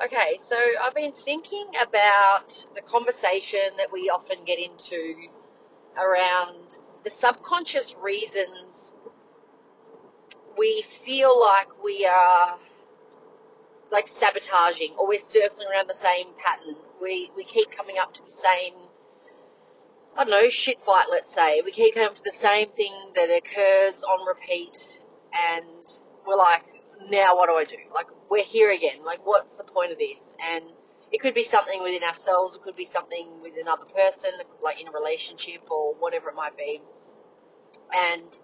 Okay, so I've been thinking about the conversation that we often get into around the subconscious reasons we feel like we are like sabotaging or we're circling around the same pattern. We we keep coming up to the same I don't know, shit fight, let's say. We keep coming up to the same thing that occurs on repeat and we're like, now what do I do? Like we're here again. Like what's the point of this? And it could be something within ourselves, it could be something with another person, like in a relationship or whatever it might be. And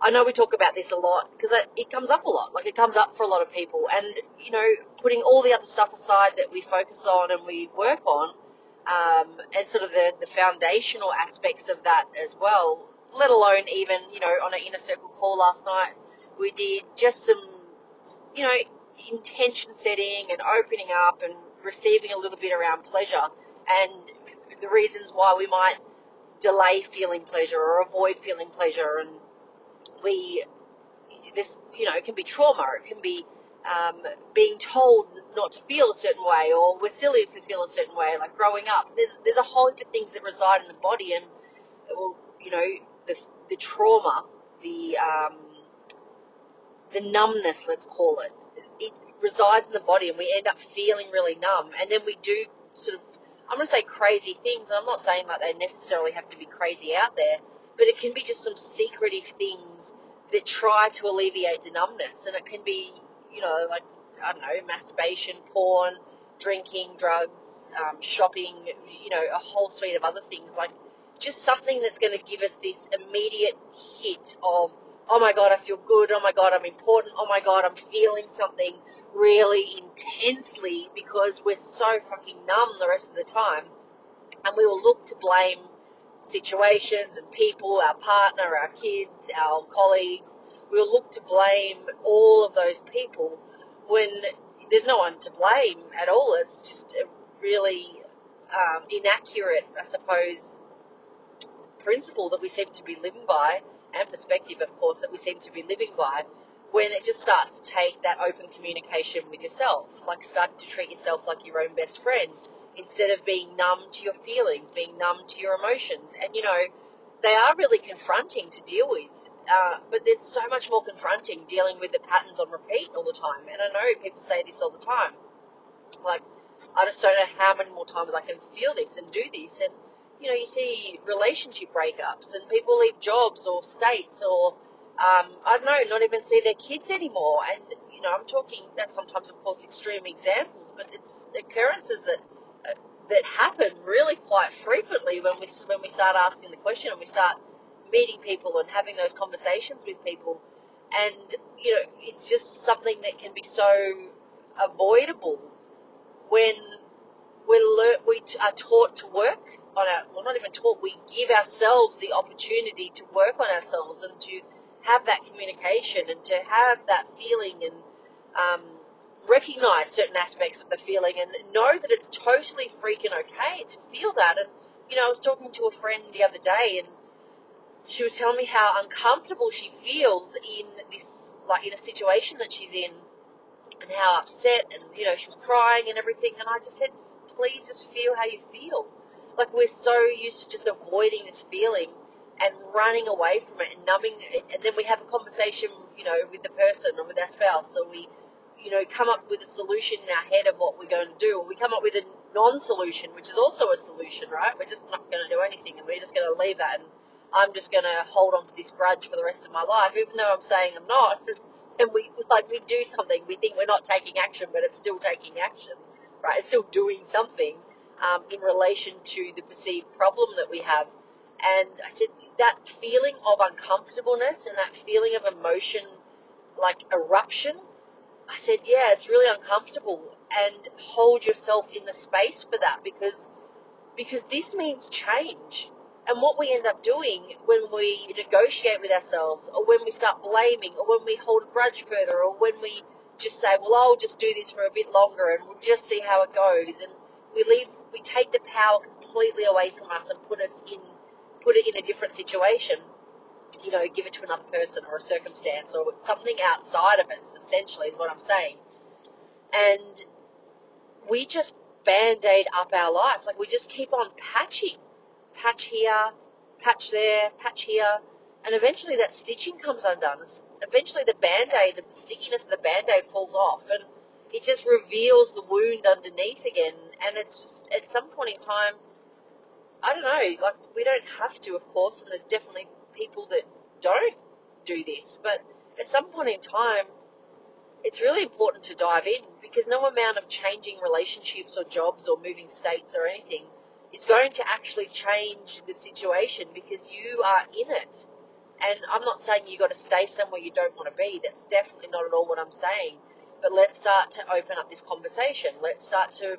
I know we talk about this a lot because it, comes up a lot. Like it comes up for a lot of people, and you know, putting all the other stuff aside that we focus on and we work on, um, and sort of the, the foundational aspects of that as well. Let alone even you know on an inner circle call last night, we did just some you know intention setting and opening up and receiving a little bit around pleasure and the reasons why we might delay feeling pleasure or avoid feeling pleasure. And we this you know it can be trauma. It can be um, being told not to feel a certain way or we're silly if we feel a certain way like growing up. There's there's a whole heap of things that reside in the body and well you know the the trauma the um, the numbness let's call it it resides in the body and we end up feeling really numb and then we do sort of I'm going to say crazy things and I'm not saying like they necessarily have to be crazy out there but it can be just some secretive things that try to alleviate the numbness. And it can be, you know, like, I don't know, masturbation, porn, drinking, drugs, um, shopping, you know, a whole suite of other things. Like, just something that's going to give us this immediate hit of, oh my God, I feel good. Oh my God, I'm important. Oh my God, I'm feeling something really intensely because we're so fucking numb the rest of the time. And we will look to blame situations and people, our partner, our kids, our colleagues. We'll look to blame all of those people when there's no one to blame at all. It's just a really um, inaccurate, I suppose, principle that we seem to be living by, and perspective, of course, that we seem to be living by when it just starts to take that open communication with yourself, like starting to treat yourself like your own best friend instead of being numb to your feelings, being numb to your emotions. And you know, they are really confronting to deal with. Uh, but there's so much more confronting dealing with the patterns on repeat all the time. And I know people say this all the time. Like, I just don't know how many more times I can feel this and do this. And, you know, you see relationship breakups and people leave jobs or states or, um, I don't know, not even see their kids anymore. And, you know, I'm talking, that's sometimes, of course, extreme examples, but it's occurrences that that happen really quite frequently when we when we start asking the question and we start meeting people and having those conversations with people, and you know it's just something that can be so avoidable when we learn we are taught to work on our well not even taught we give ourselves the opportunity to work on ourselves and to have that communication and to have that feeling and um, recognize certain aspects of the feeling and know that it's totally freaking okay to feel that. And, you know, I was talking to a friend the other day and she was telling me how uncomfortable she feels in this, like in a situation that she's in and how upset and, you know, she was crying and everything. And I just said, please just feel how you feel. Like we're so used to just avoiding this feeling and running away from it and numbing it. And then we have a conversation, you know, with the person or with our spouse or we you know, come up with a solution in our head of what we're going to do, or we come up with a non-solution, which is also a solution, right? We're just not going to do anything, and we're just going to leave that, and I'm just going to hold on to this grudge for the rest of my life, even though I'm saying I'm not. And we like we do something, we think we're not taking action, but it's still taking action, right? It's still doing something um, in relation to the perceived problem that we have. And I said that feeling of uncomfortableness and that feeling of emotion, like eruption, I said, yeah, it's really uncomfortable and hold yourself in the space for that because because this means change. And what we end up doing when we negotiate with ourselves or when we start blaming or when we hold a grudge further or when we just say, well, I'll just do this for a bit longer and we'll just see how it goes. And we leave, we take the power completely away from us and put us in, put it in a different situation you know, give it to another person or a circumstance or something outside of us, essentially, is what I'm saying. And we just band aid up our life. Like we just keep on patching, patch here, patch there, patch here, and eventually that stitching comes undone. Eventually the band aid, the stickiness of the band aid falls off, and it just reveals the wound underneath again. And it's just, at some point in time, I don't know, like we don't have to, of course, and there's definitely people that don't do this, but at some point in time, it's really important to dive in because no amount of changing relationships or jobs or moving states or anything is going to actually change the situation because you are in it. And I'm not saying you got to stay somewhere you don't want to be. That's definitely not at all what I'm saying. But let's start to open up this conversation. Let's start to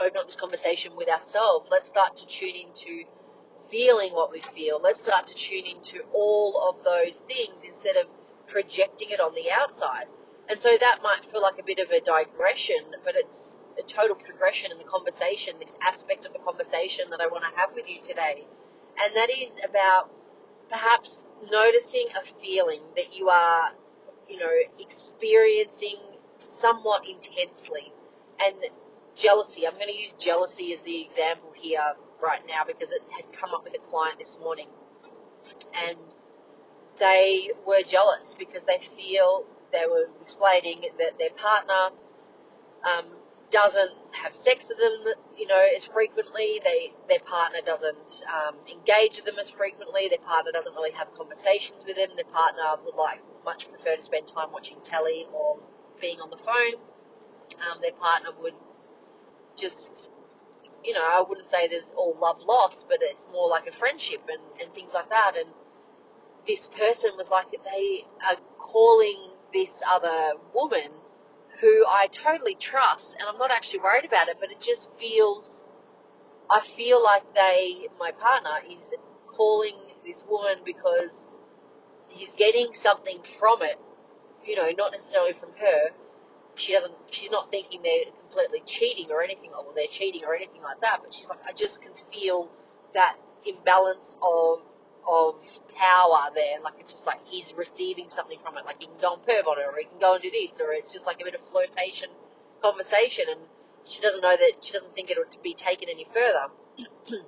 open up this conversation with ourselves. Let's start to tune into feeling what we feel. Let's start to tune into all of those things instead of projecting it on the outside. And so that might feel like a bit of a digression, but it's a total progression in the conversation, this aspect of the conversation that I want to have with you today. And that is about perhaps noticing a feeling that you are, you know, experiencing somewhat intensely. And jealousy, I'm going to use jealousy as the example here right now because it had come up with a client this morning. And they were jealous because they feel they were explaining that their partner um, doesn't have sex with them, you know, as frequently. They their partner doesn't um, engage with them as frequently. Their partner doesn't really have conversations with them. Their partner would like much prefer to spend time watching telly or being on the phone. Um, their partner would just, you know, I wouldn't say there's all love lost, but it's more like a friendship and, and things like that. And this person was like, they are calling this other woman who I totally trust, and I'm not actually worried about it, but it just feels, I feel like they, my partner, is calling this woman because he's getting something from it, you know, not necessarily from her. She doesn't, she's not thinking they're completely cheating or anything, or they're cheating or anything like that, but she's like, I just can feel that imbalance of of power there. Like it's just like he's receiving something from it. Like he can go and perv on her, or he can go and do this, or it's just like a bit of flirtation conversation, and she doesn't know that she doesn't think it ought to be taken any further.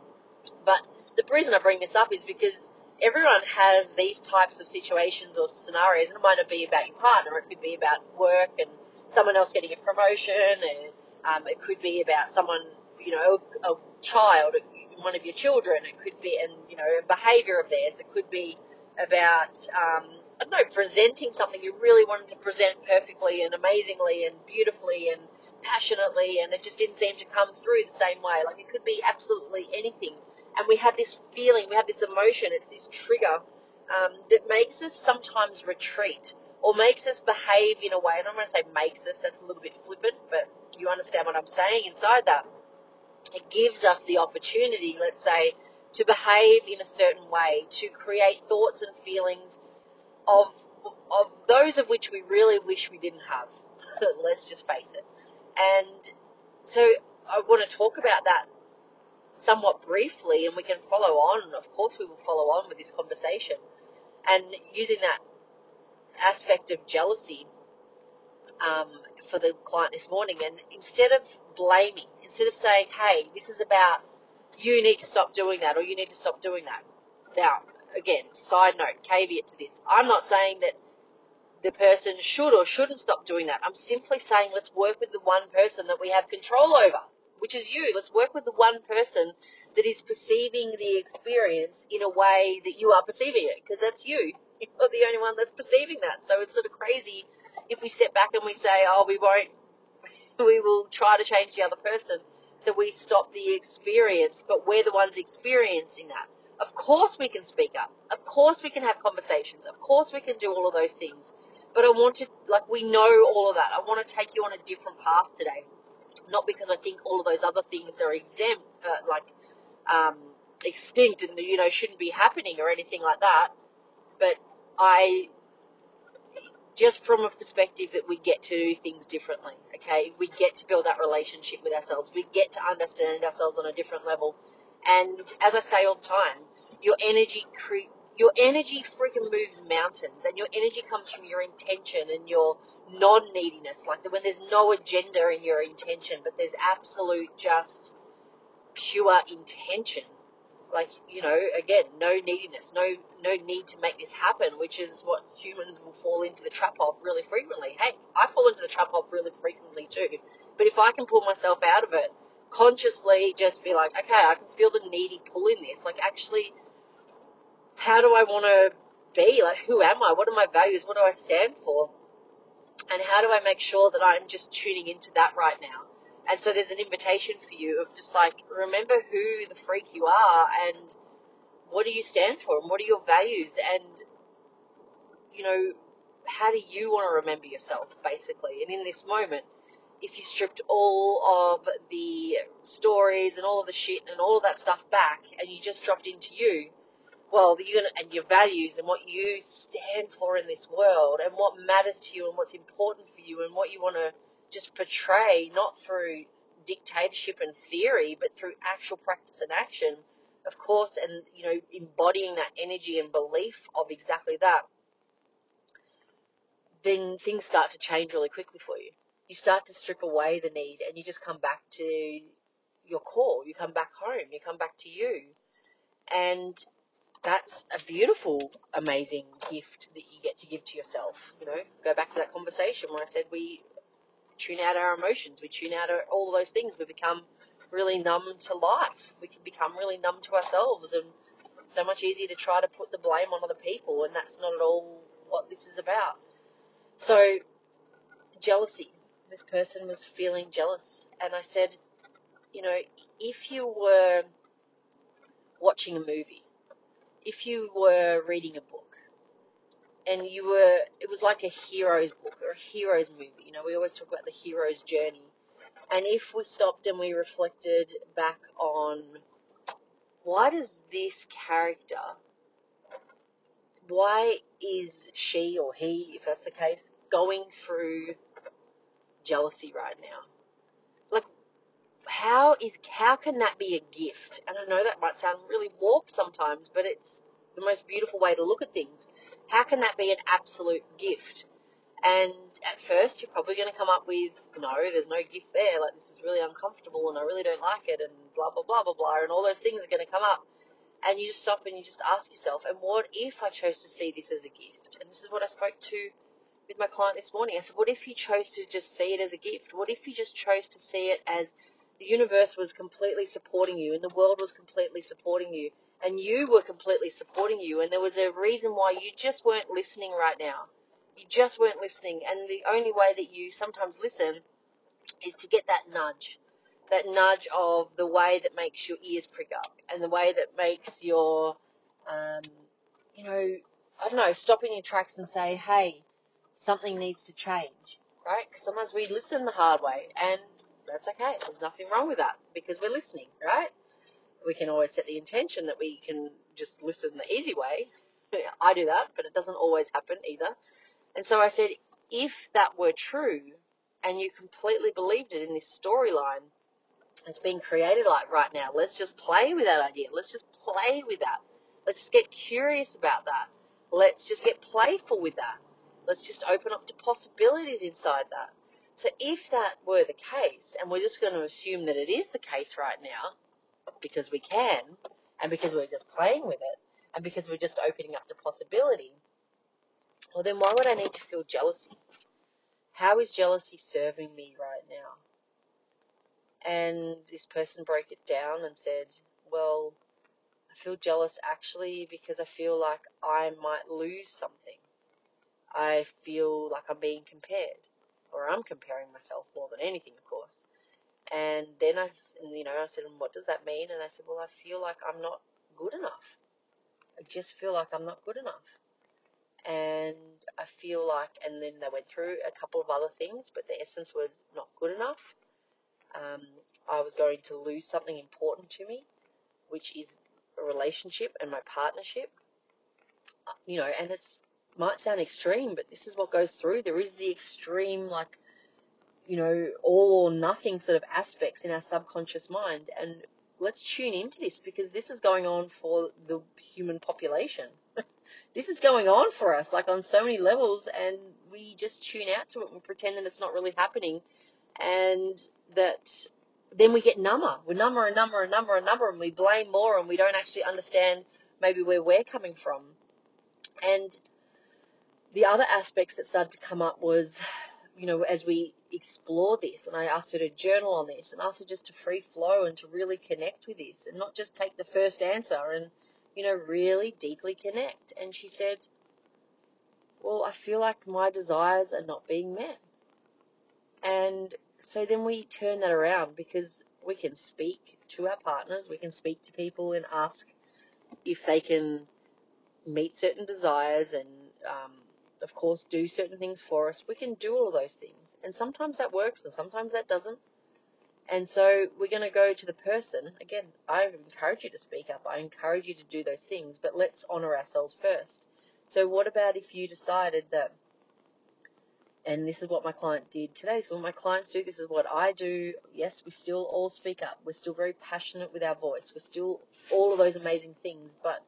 but the reason I bring this up is because everyone has these types of situations or scenarios, and it might not be about your partner. It could be about work and someone else getting a promotion, and um, it could be about someone, you know, a, child one of your children. It could be, and you know, a behaviour of theirs. It could be about, um, I don't know, presenting something you really wanted to present perfectly and amazingly and beautifully and passionately, and it just didn't seem to come through the same way. Like it could be absolutely anything. And we have this feeling, we have this emotion, it's this trigger um, that makes us sometimes retreat or makes us behave in a way. And I'm going to say makes us, that's a little bit flippant, but you understand what I'm saying inside that it gives us the opportunity, let's say, to behave in a certain way, to create thoughts and feelings of of those of which we really wish we didn't have. let's just face it. And so I want to talk about that somewhat briefly, and we can follow on. Of course, we will follow on with this conversation, and using that aspect of jealousy um, for the client this morning. And instead of blaming, instead of saying, hey, this is about you need to stop doing that or you need to stop doing that. Now, again, side note, caveat to this. I'm not saying that the person should or shouldn't stop doing that. I'm simply saying let's work with the one person that we have control over, which is you. Let's work with the one person that is perceiving the experience in a way that you are perceiving it, because that's you. You're the only one that's perceiving that. So it's sort of crazy if we step back and we say, oh, we won't we will try to change the other person so we stop the experience, but we're the ones experiencing that. Of course we can speak up. Of course we can have conversations. Of course we can do all of those things. But I want to, like, we know all of that. I want to take you on a different path today. Not because I think all of those other things are exempt, uh, like, um, extinct and, you know, shouldn't be happening or anything like that. But I just from a perspective that we get to do things differently, okay? We get to build that relationship with ourselves. We get to understand ourselves on a different level. And as I say all the time, your energy cre- your energy freaking moves mountains and your energy comes from your intention and your non-neediness like when there's no agenda in your intention but there's absolute just pure intention like you know again no neediness no no need to make this happen which is what humans will fall into the trap of really frequently. Hey i fall into the trap of really frequently too. But if i can pull myself out of it consciously just be like okay i can feel the needy pull in this. Like actually how do i want to be? Like who am i? What are my values? What do i stand for? And how do i make sure that i'm just tuning into that right now and so there's an invitation for you of just like remember who the freak you are and what do you stand for and what are your values? And you know how do you want to remember yourself basically? And in this moment if you stripped all of the stories and all of the shit and all of that stuff back and you just dropped into you well you're gonna, and your values and what you stand for in this world and what matters to you and what's important for you and what you want to just portray not through dictatorship and theory but through actual practice and action of course, and you know, embodying that energy and belief of exactly that, then things start to change really quickly for you. You start to strip away the need and you just come back to your core. You come back home. You come back to you. And that's a beautiful, amazing gift that you get to give to yourself. You know, go back to that conversation where I said we tune out our emotions, we tune out all those things. We become really numb to life. We can become really numb to ourselves and so much easier to try to put the blame on other people, and that's not at all what this is about. So, jealousy. This person was feeling jealous, and I said, you know, if you were watching a movie, if you were reading a book, and you were, it was like a hero's book or a hero's movie. You know, we always talk about the hero's journey. And if we stopped and we reflected back on why does this character why is she or he, if that's the case, going through jealousy right now? Like, how is how can that be a gift? And I know that might sound really warped sometimes, but it's the most beautiful way to look at things. How can that be an absolute gift? And at first, you're probably going to come up with, no, there's no gift there. Like, this is really uncomfortable and I really don't like it and blah, blah, blah, blah, blah. And all those things are going to come up and you just stop and you just ask yourself, and what if I chose to see this as a gift? And this is what I spoke to with my client this morning. I said, what if you chose to just see it as a gift? What if you just chose to see it as the universe was completely supporting you and the world was completely supporting you and you were completely supporting you and there was a reason why you just weren't listening right now. You just weren't listening and the only way that you sometimes listen is to get that nudge that nudge of the way that makes your ears prick up and the way that makes your, um, you know, I don't know, stop in your tracks and say, hey, something needs to change, right? Because sometimes we listen the hard way and that's okay. There's nothing wrong with that because we're listening, right? We can always set the intention that we can just listen the easy way. I do that, but it doesn't always happen either. And so I said, if that were true and you completely believed it in this storyline, it's being created like right now. Let's just play with that idea. Let's just play with that. Let's just get curious about that. Let's just get playful with that. Let's just open up to possibilities inside that. So if that were the case, and we're just going to assume that it is the case right now, because we can, and because we're just playing with it, and because we're just opening up to possibility, well then why would I need to feel jealousy? How is jealousy serving me right now? And this person broke it down and said, Well, I feel jealous actually because I feel like I might lose something. I feel like I'm being compared, or I'm comparing myself more than anything, of course. And then I, you know, I said, What does that mean? And they said, Well, I feel like I'm not good enough. I just feel like I'm not good enough. And I feel like, and then they went through a couple of other things, but the essence was not good enough um, I was going to lose something important to me, which is a relationship and my partnership. You know, and it's might sound extreme, but this is what goes through. There is the extreme, like, you know, all or nothing sort of aspects in our subconscious mind. And let's tune into this because this is going on for the human population. this is going on for us, like on so many levels, and we just tune out to it and pretend that it's not really happening, and that then we get number. We're number and number and number and number, and we blame more, and we don't actually understand maybe where we're coming from. And the other aspects that started to come up was, you know, as we explore this, and I asked her to journal on this, and asked her just to free flow and to really connect with this, and not just take the first answer and, you know, really deeply connect. And she said, well, I feel like my desires are not being met. And so then we turn that around because we can speak to our partners, we can speak to people and ask if they can meet certain desires and, um, of course, do certain things for us. We can do all those things. And sometimes that works and sometimes that doesn't. And so we're going to go to the person. Again, I encourage you to speak up. I encourage you to do those things, but let's honor ourselves first. So what about if you decided that and this is what my client did today. So what my clients do, this is what I do. Yes, we still all speak up. We're still very passionate with our voice. We're still all of those amazing things, but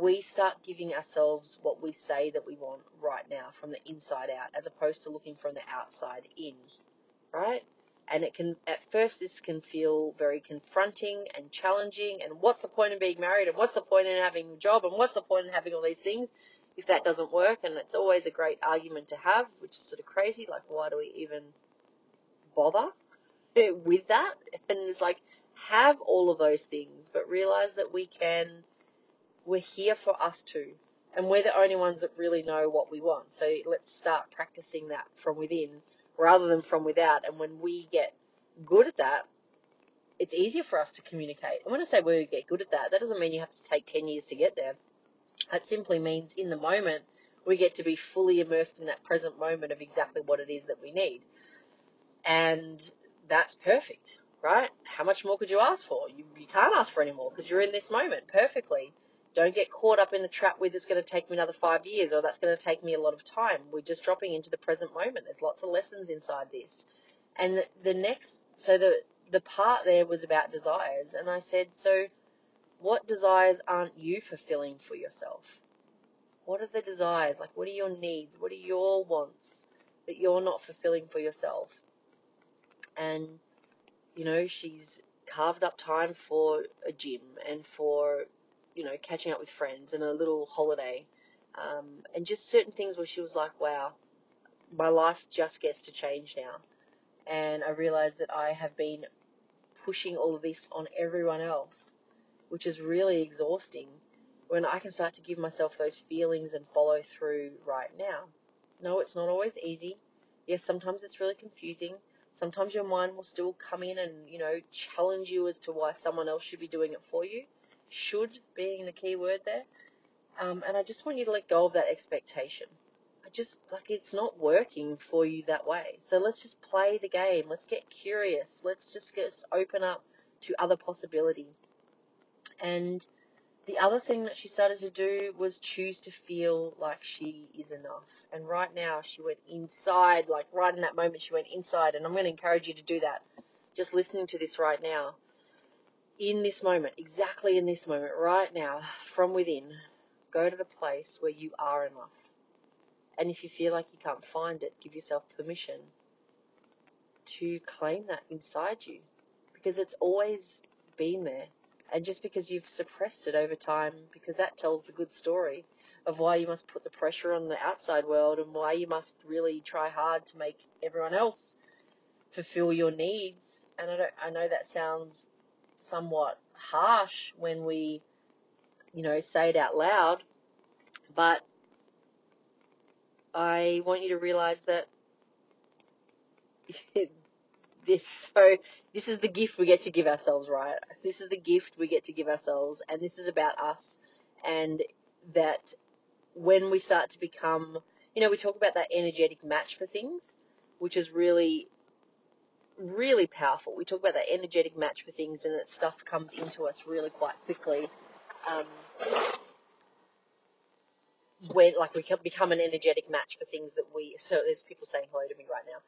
we start giving ourselves what we say that we want right now from the inside out, as opposed to looking from the outside in, right? And it can, at first, this can feel very confronting and challenging. And what's the point in being married? And what's the point in having a job? And what's the point in having all these things? if that doesn't work, and it's always a great argument to have, which is sort of crazy. Like, why do we even bother with that? And it's like, have all of those things, but realize that we can, we're here for us too. And we're the only ones that really know what we want. So let's start practicing that from within rather than from without. And when we get good at that, it's easier for us to communicate. And when I say we get good at that, that doesn't mean you have to take 10 years to get there. That simply means in the moment, we get to be fully immersed in that present moment of exactly what it is that we need. And that's perfect, right? How much more could you ask for? You, you can't ask for any more because you're in this moment perfectly. Don't get caught up in the trap with it's going to take me another five years or that's going to take me a lot of time. We're just dropping into the present moment. There's lots of lessons inside this. And the next, so the, the part there was about desires. And I said, so what desires aren't you fulfilling for yourself? What are the desires? Like, what are your needs? What are your wants that you're not fulfilling for yourself? And, you know, she's carved up time for a gym and for, you know, catching up with friends and a little holiday. Um, and just certain things where she was like, wow, my life just gets to change now. And I realized that I have been pushing all of this on everyone else, which is really exhausting when I can start to give myself those feelings and follow through right now. No, it's not always easy. Yes, sometimes it's really confusing. Sometimes your mind will still come in and, you know, challenge you as to why someone else should be doing it for you. Should being the key word there. Um, and I just want you to let go of that expectation. I just, like, it's not working for you that way. So let's just play the game. Let's get curious. Let's just get open up to other possibility. And the other thing that she started to do was choose to feel like she is enough. And right now, she went inside, like right in that moment, she went inside. And I'm going to encourage you to do that. Just listening to this right now. In this moment, exactly in this moment, right now, from within, go to the place where you are enough. And if you feel like you can't find it, give yourself permission to claim that inside you. Because it's always been there. And just because you've suppressed it over time, because that tells the good story of why you must put the pressure on the outside world and why you must really try hard to make everyone else fulfill your needs. And I, don't, I know that sounds somewhat harsh when we, you know, say it out loud, but I want you to realize that this so this is the gift we get to give ourselves right? This is the gift we get to give ourselves and this is about us and that when we start to become you know we talk about that energetic match for things which is really really powerful we talk about that energetic match for things and that stuff comes into us really quite quickly um, when like we become an energetic match for things that we so there's people saying hello to me right now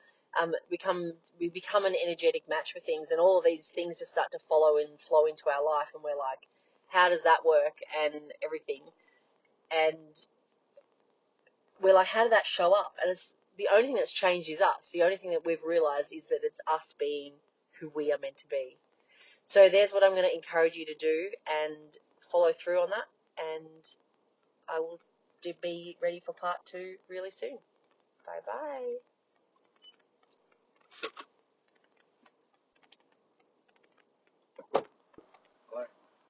um, become we become an energetic match for things, and all of these things just start to follow and flow into our life, and we're like, how does that work, and everything. and we're like, how did that show up? And it's the only thing that's changed is us. The only thing that we've realized is that it's us being who we are meant to be. So there's what I'm going to encourage you to do and follow through on that. And I will be ready for part two really soon. Bye bye.